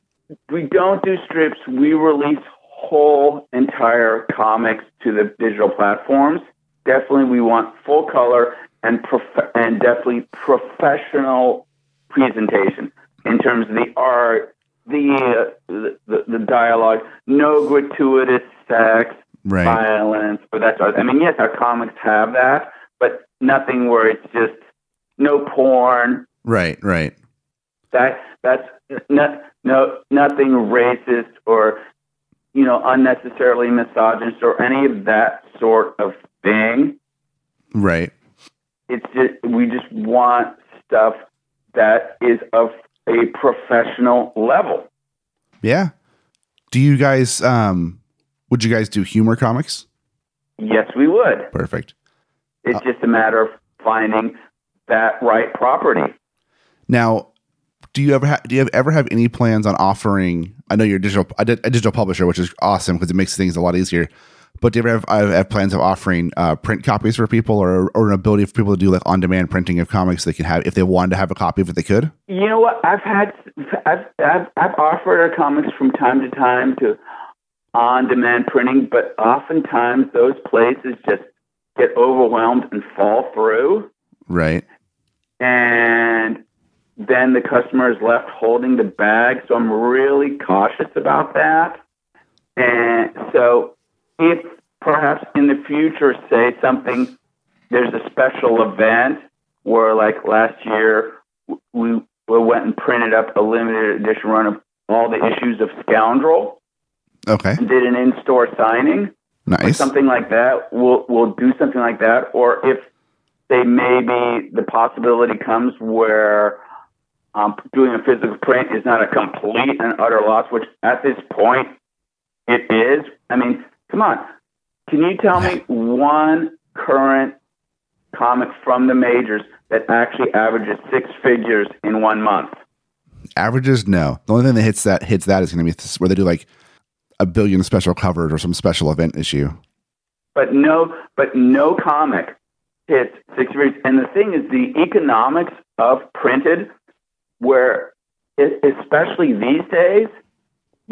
D: We don't do strips. We release whole entire comics to the digital platforms. Definitely, we want full color and prof- and definitely professional presentation in terms of the art, the uh, the, the, dialogue, no gratuitous sex,
C: Right.
D: violence, or that sort. Of, I mean, yes, our comics have that, but nothing where it's just no porn,
C: Right. Right.
D: that that's not, no nothing racist or you know unnecessarily misogynist or any of that sort of thing.
C: Right.
D: It's just we just want stuff that is of a professional level.
C: Yeah. Do you guys? Um, would you guys do humor comics?
D: Yes, we would.
C: Perfect.
D: It's just a matter of finding that right property.
C: Now, do you ever ha- do you have, ever have any plans on offering? I know you're a digital a, di- a digital publisher, which is awesome because it makes things a lot easier. But do you ever have, have plans of offering uh, print copies for people, or or an ability for people to do like on demand printing of comics they can have if they wanted to have a copy of it, they could.
D: You know what? I've had I've I've, I've offered our comics from time to time to on-demand printing, but oftentimes those places just get overwhelmed and fall through,
C: Right.
D: and then the customer is left holding the bag. So I'm really cautious about that. And so, if perhaps in the future, say something, there's a special event where, like last year, we, we went and printed up a limited edition run of all the issues of Scoundrel
C: Okay.
D: and did an in-store signing
C: Nice.
D: something like that. We'll we'll do something like that. Or if they maybe the possibility comes where um, doing a physical print is not a complete and utter loss, which at this point it is. I mean, come on. Can you tell me one current comic from the majors that actually averages six figures in one month?
C: Averages, no. The only thing that hits that hits that is going to be where they do like a billion special covers or some special event issue.
D: but no, but no comic hits six figures. And the thing is, the economics of printed, where it, especially these days,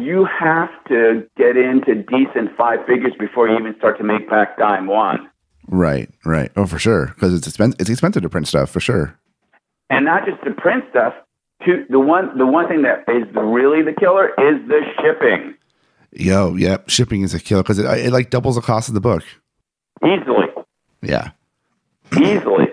D: you have to get into decent five figures before you even start to make back dime one.
C: Right, right. Oh, for sure, because it's expensive. It's expensive to print stuff for sure.
D: And not just to print stuff. To the one, the one thing that is really the killer is the shipping.
C: Yo, yep. Shipping is a killer because it, it like doubles the cost of the book.
D: Easily,
C: Yeah,
D: easily.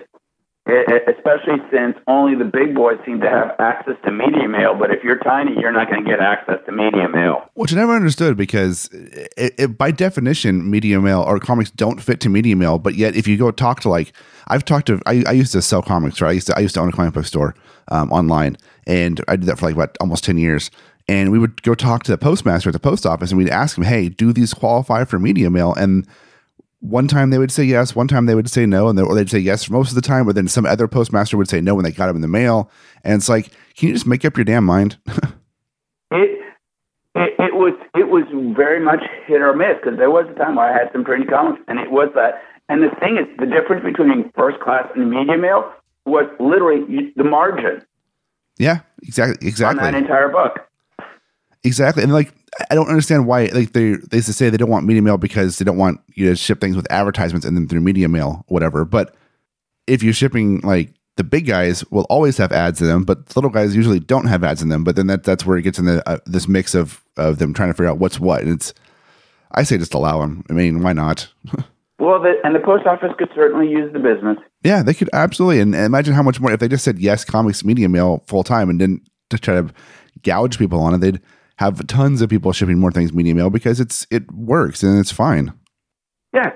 D: Especially since only the big boys seem to have access to media mail. But if you're tiny, you're not going to get access to media mail.
C: which I never understood because it, it, by definition, media mail or comics don't fit to media mail. But yet, if you go talk to like, I've talked to, I, I used to sell comics, right? I used to, I used to own a comic book store um, online, and I did that for like what almost ten years. And we would go talk to the postmaster at the post office, and we'd ask him, "Hey, do these qualify for media mail?" And one time they would say yes, one time they would say no, and they, or they'd say yes most of the time, but then some other postmaster would say no when they got them in the mail. And it's like, can you just make up your damn mind? [laughs]
D: It, it it was it was very much hit or miss because there was a time where I had some pretty comics, and it was that. And the thing is, the difference between first class and media mail was literally the margin
C: yeah, exactly,
D: on
C: exactly.
D: that entire book.
C: Exactly, and like I don't understand why like they they used to say they don't want media mail because they don't want you to ship things with advertisements and then through media mail, whatever. But if you're shipping like the big guys will always have ads in them, but the little guys usually don't have ads in them. But then that that's where it gets in the uh, this mix of of them trying to figure out what's what. And it's I say just allow them. I mean, why not? [laughs]
D: Well, the, and the post office could certainly use the business.
C: yeah, they could absolutely. And, and imagine how much more if they just said yes, comics media mail full time and didn't to try to gouge people on it. They'd have tons of people shipping more things media mail because it's it works and it's fine.
D: Yeah,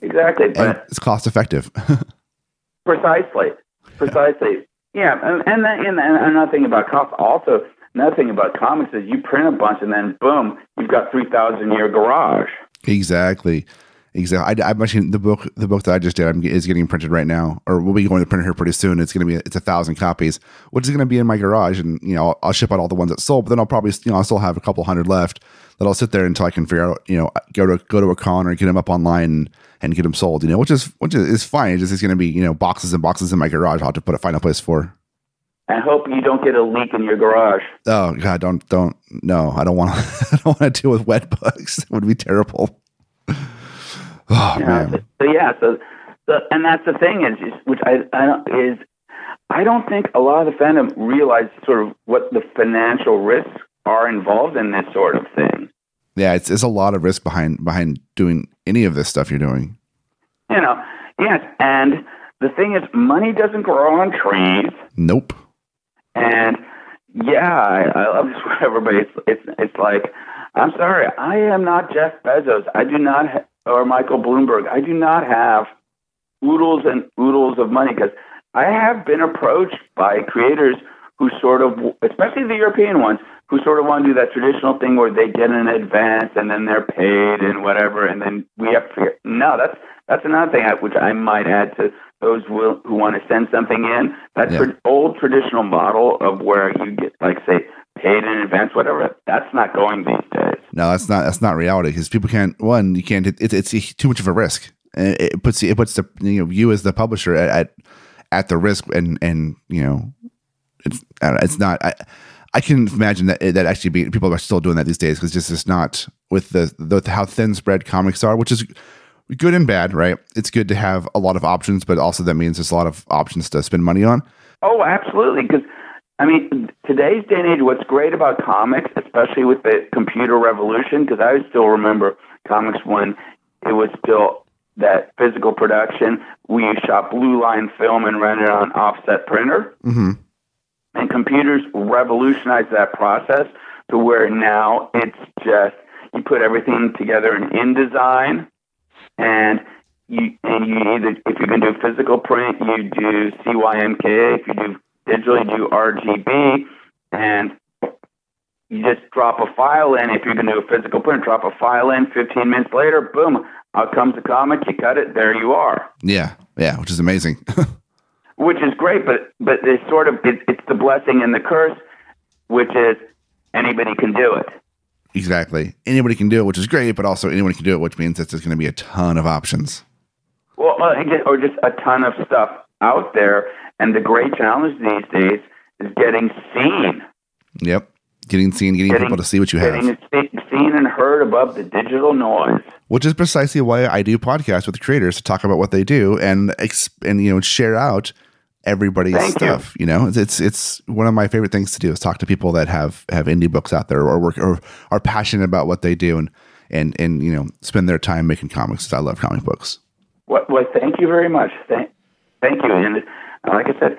D: exactly.
C: it's cost effective. [laughs]
D: Precisely, precisely. Yeah, and and, then, and, and another thing about comics, also another thing about comics is you print a bunch and then boom, you've got three thousand your garage.
C: exactly, exactly. I, I'm actually the book. The book that I just did I'm, is getting printed right now, or we'll be going to print here pretty soon. It's going to be it's a thousand copies, which is going to be in my garage, and you know I'll, I'll ship out all the ones that sold. But then I'll probably you know I'll still have a couple hundred left that I'll sit there until I can figure out you know go to go to a con or get them up online and, and get them sold. You know, which is which is, is fine. It's just it's going to be you know boxes and boxes in my garage. I'll have to put a final place for.
D: I hope you don't get a leak in your garage.
C: Oh God, don't don't no, I don't want [laughs] I don't want to deal with wet bugs. It would be terrible. Oh
D: You know,
C: man.
D: so, so yeah, so, so and that's the thing is, is which I, I don't is I don't think a lot of the fandom realize sort of what the financial risks are involved in this sort of thing.
C: Yeah, it's it's a lot of risk behind behind doing any of this stuff you're doing.
D: You know, yes, and the thing is, money doesn't grow on trees.
C: Nope.
D: And yeah, I, I love this [laughs] whatever, but it's it's it's like I'm sorry, I am not Jeff Bezos. I do not ha- or Michael Bloomberg. I do not have oodles and oodles of money because I have been approached by creators who sort of, especially the European ones, who sort of want to do that traditional thing where they get an advance and then they're paid and whatever, and then we have to. Figure, no, that's that's another thing I, which I might add to those will, who want to send something in. That
C: Yeah.
D: tra- old traditional model of where you get, like, say, paid in advance, whatever. That's not going these.
C: No, that's not that's not reality because people can't. One, you can't. It, it's too much of a risk. It puts it puts the you know you as the publisher at at, at the risk and and you know it's it's not. I, I can imagine that that actually be, people are still doing that these days because just it's not with the, the how thin spread comics are, which is good and bad, right? It's good to have a lot of options, but also that means there's a lot of options to spend money on.
D: Oh, absolutely. Because I mean, today's day and age, what's great about comics, especially with the computer revolution, because I still remember comics when it was still that physical production. We shot blue line film and ran it on offset printer.
C: Mm-hmm.
D: And computers revolutionized that process to where now it's just you put everything together in InDesign, and you and you either if you're going to do physical print, you do CYMK. If you do digital, you do RGB, and you just drop a file in. If you're going to do a physical print, drop a file in. 15 minutes later, boom, out comes the comic. You cut it, there you are.
C: Yeah, yeah, which is amazing. [laughs]
D: which is great, but but it's sort of it, it's the blessing and the curse, which is anybody can do it.
C: exactly. Anybody can do it, which is great, but also anyone can do it, which means that there's going to be a ton of options.
D: Well, or just a ton of stuff out there, and the great challenge these days is getting seen,
C: Yep. Getting seen, getting,
D: getting
C: people to see what you have.
D: getting seen and heard above the digital noise.
C: which is precisely why I do podcasts with creators to talk about what they do and and you know share out everybody's
D: Thank
C: stuff. You. know, it's, it's it's one of my favorite things to do is talk to people that have have indie books out there or work or are passionate about what they do and and and you know spend their time making comics. I love comic books.
D: Well, well thank you very much. Thank, thank you. And uh, like I said,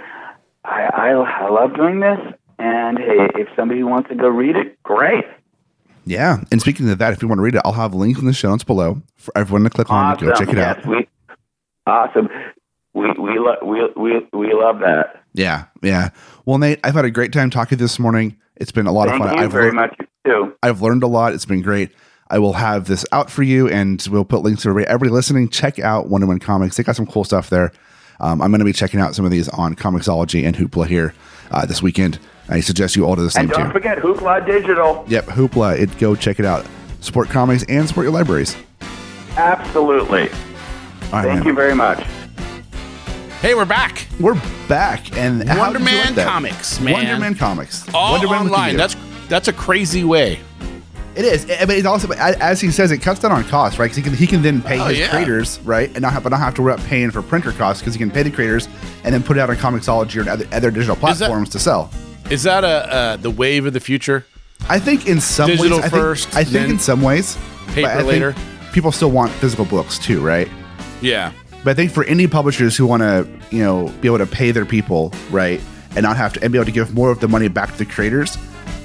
D: I, I I love doing this. And hey, if somebody wants to go read it, great.
C: Yeah, and speaking of that, if you want to read it, I'll have links in the show notes below for everyone to click on and
D: Awesome.
C: go check it
D: yes,
C: out.
D: We, awesome. We we lo- we we we love that.
C: Yeah, yeah. Well, Nate, I've had a great time talking to you this morning. It's been a lot
D: Thank
C: of fun.
D: Thank you
C: I've
D: very
C: learned-
D: much too.
C: I've learned a lot. It's been great. I will have this out for you, and we'll put links to everybody, listening. Check out Wunderman Comics. They got some cool stuff there. Um, I'm going to be checking out some of these on Comixology and Hoopla here uh, this weekend. I suggest you all do the same
D: And don't
C: too.
D: forget Hoopla Digital.
C: Yep, Hoopla. It go check it out. Support comics and support your libraries.
D: Absolutely.
C: All right,
D: Thank
C: man.
D: you very much.
B: Hey, we're back.
C: We're back, and how
B: Wunderman
C: like?
B: Comics, man.
C: Wunderman Comics.
B: All
C: Wunderman
B: online.
C: you.
B: That's that's a crazy way.
C: It is, mean, it also, as he says, it cuts down on costs, right? Because he can, he can then pay
B: Oh,
C: his
B: yeah.
C: creators, right, and not have, but not have to worry about paying for printer costs because he can pay the creators and then put it out on Comixology or other, other digital
B: that-
C: platforms to sell.
B: Is that a uh, the wave of the future?
C: I think in some
B: Digital
C: ways, I think,
B: first,
C: I think in some ways,
B: paper
C: but
B: later.
C: People still want physical books too, right?
B: Yeah.
C: But I think for any publishers who want to, you know, be able to pay their people, right, and not have to, and be able to give more of the money back to the creators,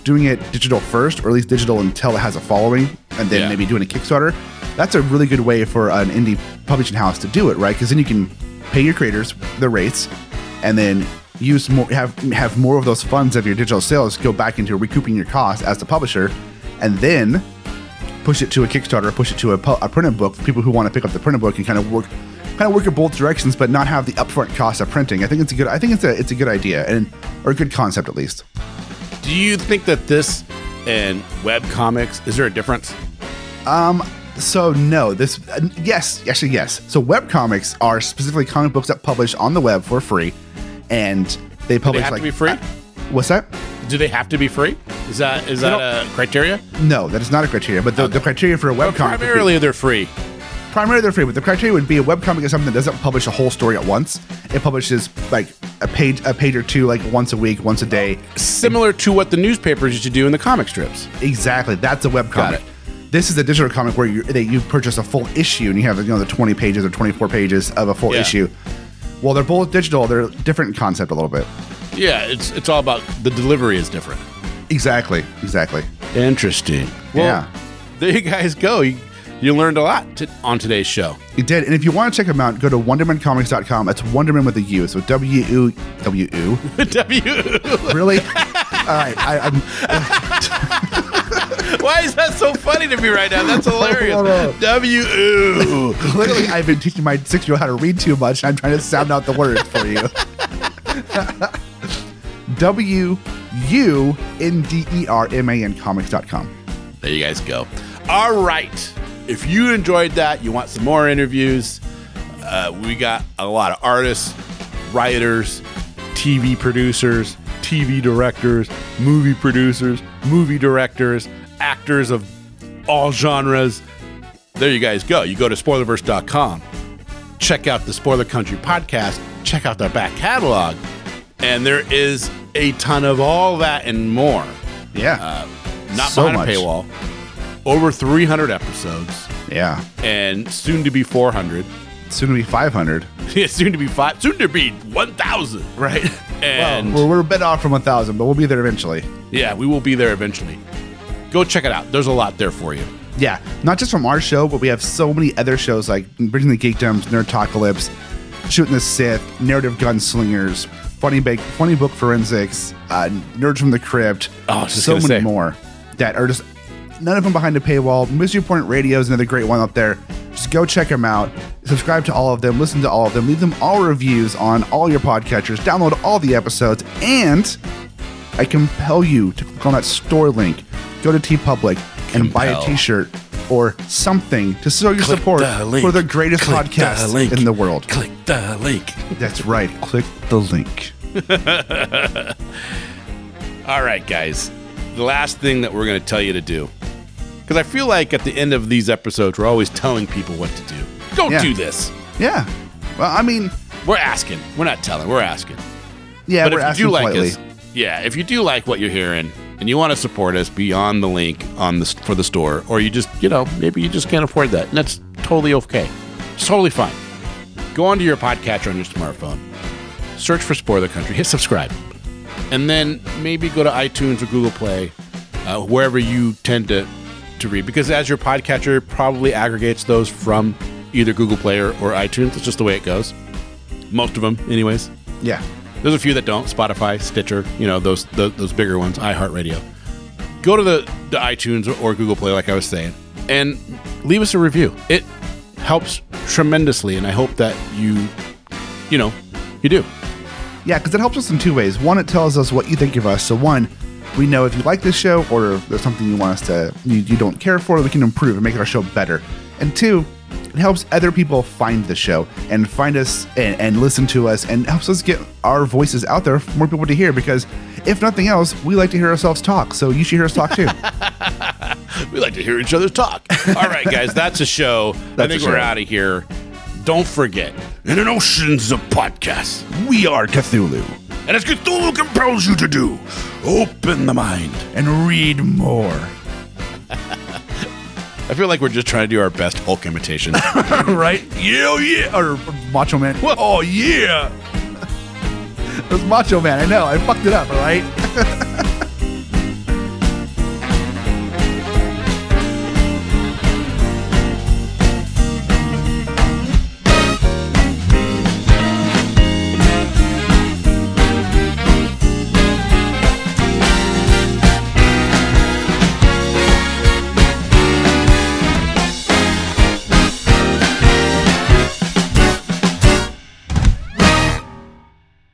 C: doing it digital first, or at least digital until it has a following, and then
B: Yeah.
C: maybe doing a Kickstarter, that's a really good way for an indie publishing house to do it, right? Because then you can pay your creators the rates, and then use more, have have more of those funds of your digital sales go back into recouping your costs as the publisher, and then push it to a Kickstarter, push it to a, a printed book for people who want to pick up the printed book and kind of work, kind of work in both directions, but not have the upfront cost of printing. I think it's a good. I think it's a it's a good idea and or a good concept at least.
B: Do you think that this and web comics is there a difference?
C: Um, so no, this uh, yes, actually yes. So web comics are specifically comic books that publish on the web for free, and they
B: Do they
C: publish
B: have
C: like
B: to be free?
C: what's that?
B: Do they have to be free? Is that is that a criteria?
C: No, that is not a criteria. But the, the criteria for a web comic would be-
B: Primarily, they're free.
C: Primarily they're free, but the criteria would be a webcomic is something that doesn't publish a whole story at once. It publishes like a page, a page or two, like once a week, once a day.
B: Similar to what the newspapers used to do in the comic strips.
C: Exactly, that's a webcomic. This is a digital comic where you that you purchase a full issue and you have you know the twenty pages or twenty four pages of a full
B: Yeah.
C: issue. Well, they're both digital. They're different concept a little bit.
B: Yeah, it's it's all about the delivery is different.
C: Exactly, exactly.
B: Interesting. Well,
C: Yeah.
B: there you guys go. You, you learned a lot to, on today's show.
C: You did, and if you want to check them out, go to WundermanComics.com. That's Wunderman with a U, so W U W U. [laughs]
B: w.
C: Really? All right, I, I'm [laughs]
B: Why is that so funny to me right now? That's hilarious. [laughs] W U.
C: Clearly, I've been teaching my six year old how to read too much, and I'm trying to sound out the words for you. W U N D E R M A N comics.com.
B: There you guys go. All right. If you enjoyed that, you want some more interviews, uh, we got a lot of artists, writers, TV producers, TV directors, movie producers, movie directors, actors of all genres. There you guys go. You go to spoilerverse.com, check out the Spoiler Country podcast, check out their back catalog, and there is a ton of all that and more.
C: Yeah.
B: Not
C: So
B: behind
C: much.
B: a paywall. Over 300 episodes,
C: yeah.
B: and soon to be 400.
C: Soon to be 500. [laughs]
B: Yeah, soon to be five. Soon to be 1,000.
C: Right.
B: And
C: Well, we're, we're a bit off from 1,000, but we'll be there eventually.
B: yeah, we will be there eventually. Go check it out. There's a lot there for you.
C: Yeah, not just from our show, but we have so many other shows like Bridging the Geekdoms, Nerd Talkalypse, Shooting the Sith, Narrative Gunslingers, Funny, ba- Funny Book Forensics, uh, Nerds from the Crypt.
B: Oh, I was just
C: so
B: gonna
C: many
B: say.
C: more that are just none of them behind a paywall. Mystery Point Radio is another great one up there. Just go check them out. Subscribe to all of them. Listen to all of them. Leave them all reviews on all your podcatchers. Download all the episodes. And I compel you to click on that store link. Go to TeePublic and buy a. T-shirt or something to show your
B: Click
C: support
B: the
C: for the greatest
B: Click the
C: podcast
B: link.
C: in the world.
B: Click the link.
C: That's right. Click the link. [laughs]
B: All right, guys. The last thing that we're going to tell you to do, because I feel like at the end of these episodes, we're always telling people what to do. Don't
C: Yeah.
B: do this.
C: Yeah. Well, I mean,
B: We're asking. We're not telling. We're asking.
C: yeah,
B: but
C: we're
B: if you
C: asking
B: do like
C: politely.
B: us, yeah, if you do like what you're hearing and you want to support us beyond the link on the for the store, or you just you know maybe you just can't afford that, and that's totally okay. It's totally fine. Go onto your podcatcher on your smartphone, search for Spoiler Country, hit subscribe, and then maybe go to iTunes or Google Play, uh, wherever you tend to to read, because as your podcatcher probably aggregates those from either Google Play or, or iTunes. It's just the way it goes. Most of them, anyways.
C: Yeah.
B: There's a few that don't. Spotify, Stitcher, you know those those, those bigger ones. iHeartRadio. Go to the, the iTunes or, or Google Play, like I was saying, and leave us a review. It helps tremendously, and I hope that you, you know, you do.
C: Yeah, because it helps us in two ways. One, it tells us what you think of us. So one, we know if you like this show or if there's something you want us to you, you don't care for, we can improve and make our show better. And two, it helps other people find the show and find us and, and listen to us and helps us get our voices out there for more people to hear because if nothing else, we like to hear ourselves talk. So you should hear us talk too. [laughs]
B: We like to hear each other talk. All right, guys, that's a show. [laughs] I
C: That's
B: think
C: a
B: we're
C: show.
B: out of here. Don't forget, in an oceans of podcasts,
C: we are Cthulhu.
B: And as Cthulhu compels you to do, open the mind.
C: And read more. [laughs]
B: I feel like we're just trying to do our best Hulk imitation. [laughs]
C: right?
B: yeah, yeah.
C: Or Macho Man. Oh, yeah. [laughs] it was Macho Man. I know. I fucked it up, all right?